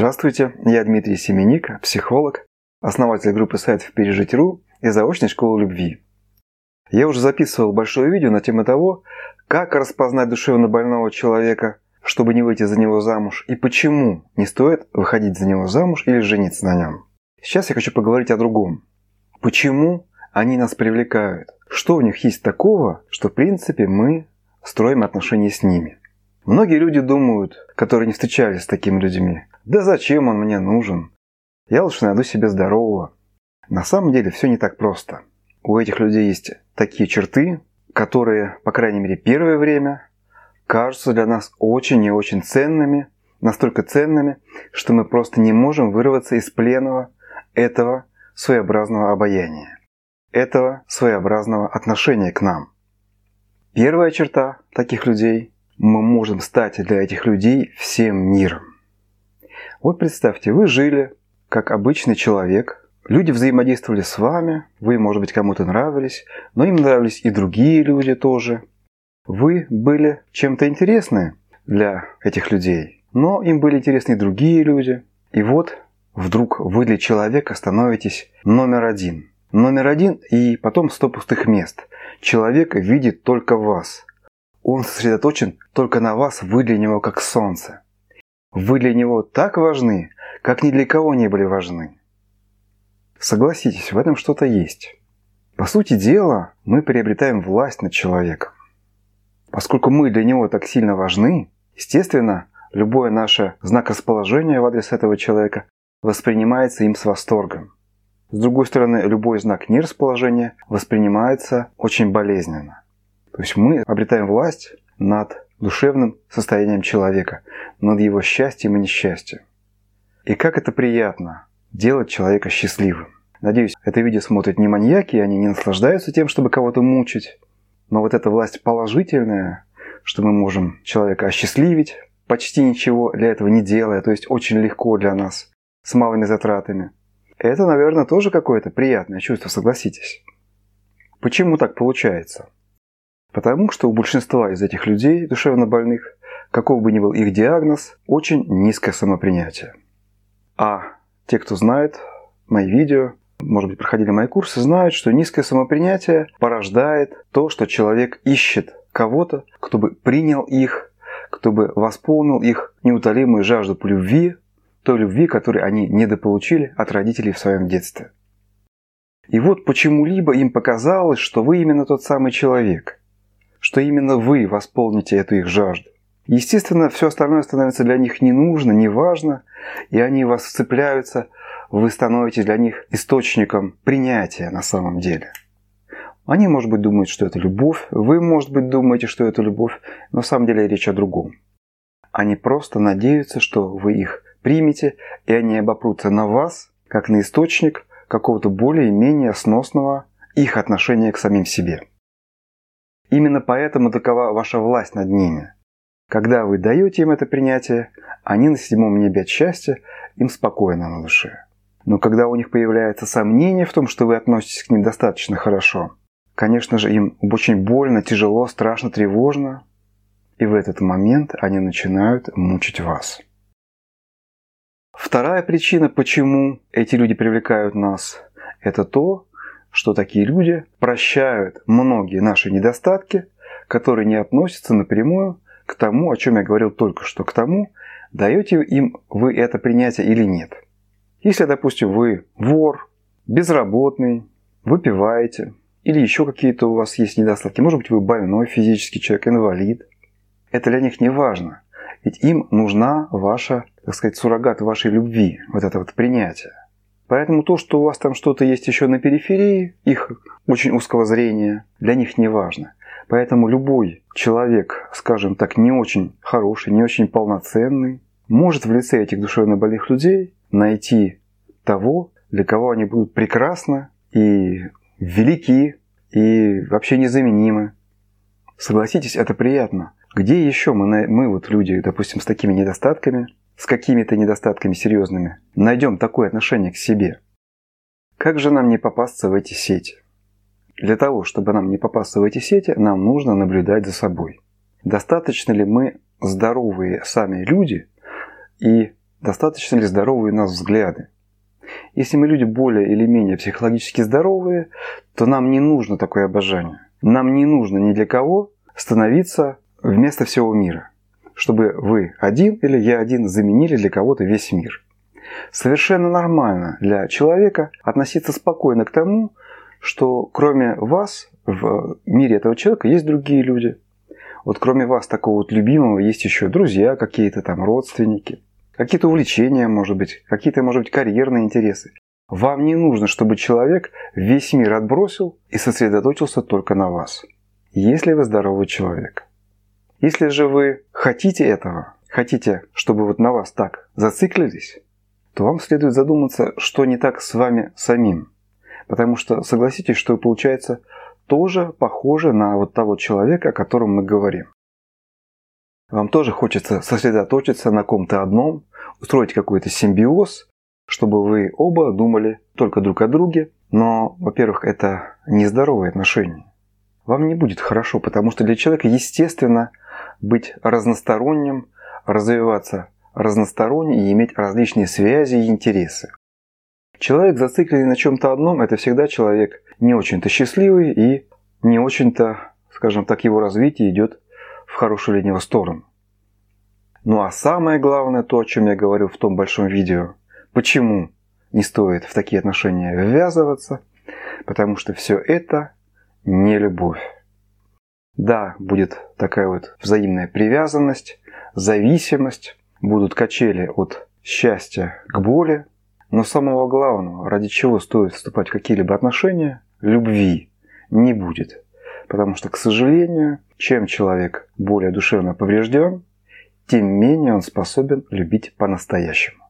Здравствуйте, я Дмитрий Семеник, психолог, основатель группы сайтов «Пережить.ру» и заочной школы любви. Я уже записывал большое видео на тему того, как распознать душевно больного человека, чтобы не выйти за него замуж, и почему не стоит выходить за него замуж или жениться на нем. Сейчас я хочу поговорить о другом. Почему они нас привлекают? Что в них есть такого, что в принципе мы строим отношения с ними? Многие люди думают, которые не встречались с такими людьми, да зачем он мне нужен? Я лучше найду себе здорового. На самом деле все не так просто. У этих людей есть такие черты, которые, по крайней мере, первое время кажутся для нас очень и очень ценными, настолько ценными, что мы просто не можем вырваться из пленного этого своеобразного обаяния, этого своеобразного отношения к нам. Первая черта таких людей – мы можем стать для этих людей всем миром. Вот представьте, вы жили как обычный человек, люди взаимодействовали с вами, вы, может быть, кому-то нравились, но им нравились и другие люди тоже. Вы были чем-то интересны для этих людей, но им были интересны и другие люди. И вот вдруг вы для человека становитесь номер один. Номер один и потом сто пустых мест. Человек видит только вас. Он сосредоточен только на вас, вы для него как солнце. Вы для него так важны, как ни для кого не были важны. Согласитесь, в этом что-то есть. По сути дела, мы приобретаем власть над человеком. Поскольку мы для него так сильно важны, естественно, любое наше знак расположения в адрес этого человека воспринимается им с восторгом. С другой стороны, любой знак нерасположения воспринимается очень болезненно. То есть мы обретаем власть над душевным состоянием человека, над его счастьем и несчастьем. И как это приятно делать человека счастливым. Надеюсь, это видео смотрят не маньяки, они не наслаждаются тем, чтобы кого-то мучить. Но вот эта власть положительная, что мы можем человека осчастливить, почти ничего для этого не делая, то есть очень легко для нас, с малыми затратами. Это, наверное, тоже какое-то приятное чувство, согласитесь. Почему так получается? Потому что у большинства из этих людей, душевно больных, каков бы ни был их диагноз, очень низкое самопринятие. А те, кто знает мои видео, может быть, проходили мои курсы, знают, что низкое самопринятие порождает то, что человек ищет кого-то, кто бы принял их, кто бы восполнил их неутолимую жажду по любви, той любви, которую они недополучили от родителей в своем детстве. И вот почему-либо им показалось, что вы именно тот самый человек – что именно вы восполните эту их жажду. Естественно, все остальное становится для них не нужно, не важно, и они вас вцепляются, вы становитесь для них источником принятия на самом деле. Они, может быть, думают, что это любовь, вы, может быть, думаете, что это любовь, но на самом деле речь о другом. Они просто надеются, что вы их примете, и они обопрутся на вас, как на источник какого-то более-менее сносного их отношения к самим себе. Именно поэтому такова ваша власть над ними. Когда вы даете им это принятие, они на седьмом небе от счастья, им спокойно на душе. Но когда у них появляется сомнение в том, что вы относитесь к ним достаточно хорошо, конечно же, им очень больно, тяжело, страшно, тревожно, и в этот момент они начинают мучить вас. Вторая причина, почему эти люди привлекают нас, это то, что такие люди прощают многие наши недостатки, которые не относятся напрямую к тому, о чем я говорил только что, к тому, даете им вы это принятие или нет. Если, допустим, вы вор, безработный, выпиваете, или еще какие-то у вас есть недостатки, может быть, вы больной физический человек, инвалид, это для них не важно. Ведь им нужна ваша, так сказать, суррогат вашей любви, вот это вот принятие. Поэтому то, что у вас там что-то есть еще на периферии, их очень узкого зрения, для них не важно. Поэтому любой человек, скажем так, не очень хороший, не очень полноценный, может в лице этих душевно больных людей найти того, для кого они будут прекрасны и велики, и вообще незаменимы. Согласитесь, это приятно. Где еще мы, мы вот люди, допустим, с такими недостатками, с какими-то недостатками серьезными, найдем такое отношение к себе. Как же нам не попасться в эти сети? Для того, чтобы нам не попасться в эти сети, нам нужно наблюдать за собой. Достаточно ли мы здоровые сами люди и достаточно ли здоровые у нас взгляды. Если мы люди более или менее психологически здоровые, то нам не нужно такое обожание. Нам не нужно ни для кого становиться вместо всего мира, чтобы вы один или я один заменили для кого-то весь мир. Совершенно нормально для человека относиться спокойно к тому, что кроме вас в мире этого человека есть другие люди. Вот кроме вас такого вот любимого есть еще друзья какие-то там, родственники, какие-то увлечения, может быть, какие-то, может быть, карьерные интересы. Вам не нужно, чтобы человек весь мир отбросил и сосредоточился только на вас. Если вы здоровый человек. Если же вы хотите этого, хотите, чтобы вот на вас так зациклились, то вам следует задуматься, что не так с вами самим. Потому что согласитесь, что получается тоже похоже на вот того человека, о котором мы говорим. Вам тоже хочется сосредоточиться на ком-то одном, устроить какой-то симбиоз, чтобы вы оба думали только друг о друге. Но, во-первых, это нездоровые отношения. Вам не будет хорошо, потому что для человека естественно быть разносторонним, развиваться разносторонне и иметь различные связи и интересы. Человек, зацикленный на чем-то одном, это всегда человек не очень-то счастливый и не очень-то, скажем так, его развитие идет в хорошую для него сторону. Ну а самое главное, то, о чем я говорил в том большом видео, почему не стоит в такие отношения ввязываться, потому что все это не любовь. Да, будет такая вот взаимная привязанность, зависимость, будут качели от счастья к боли, но самого главного, ради чего стоит вступать в какие-либо отношения, любви не будет. Потому что, к сожалению, чем человек более душевно поврежден, тем менее он способен любить по-настоящему.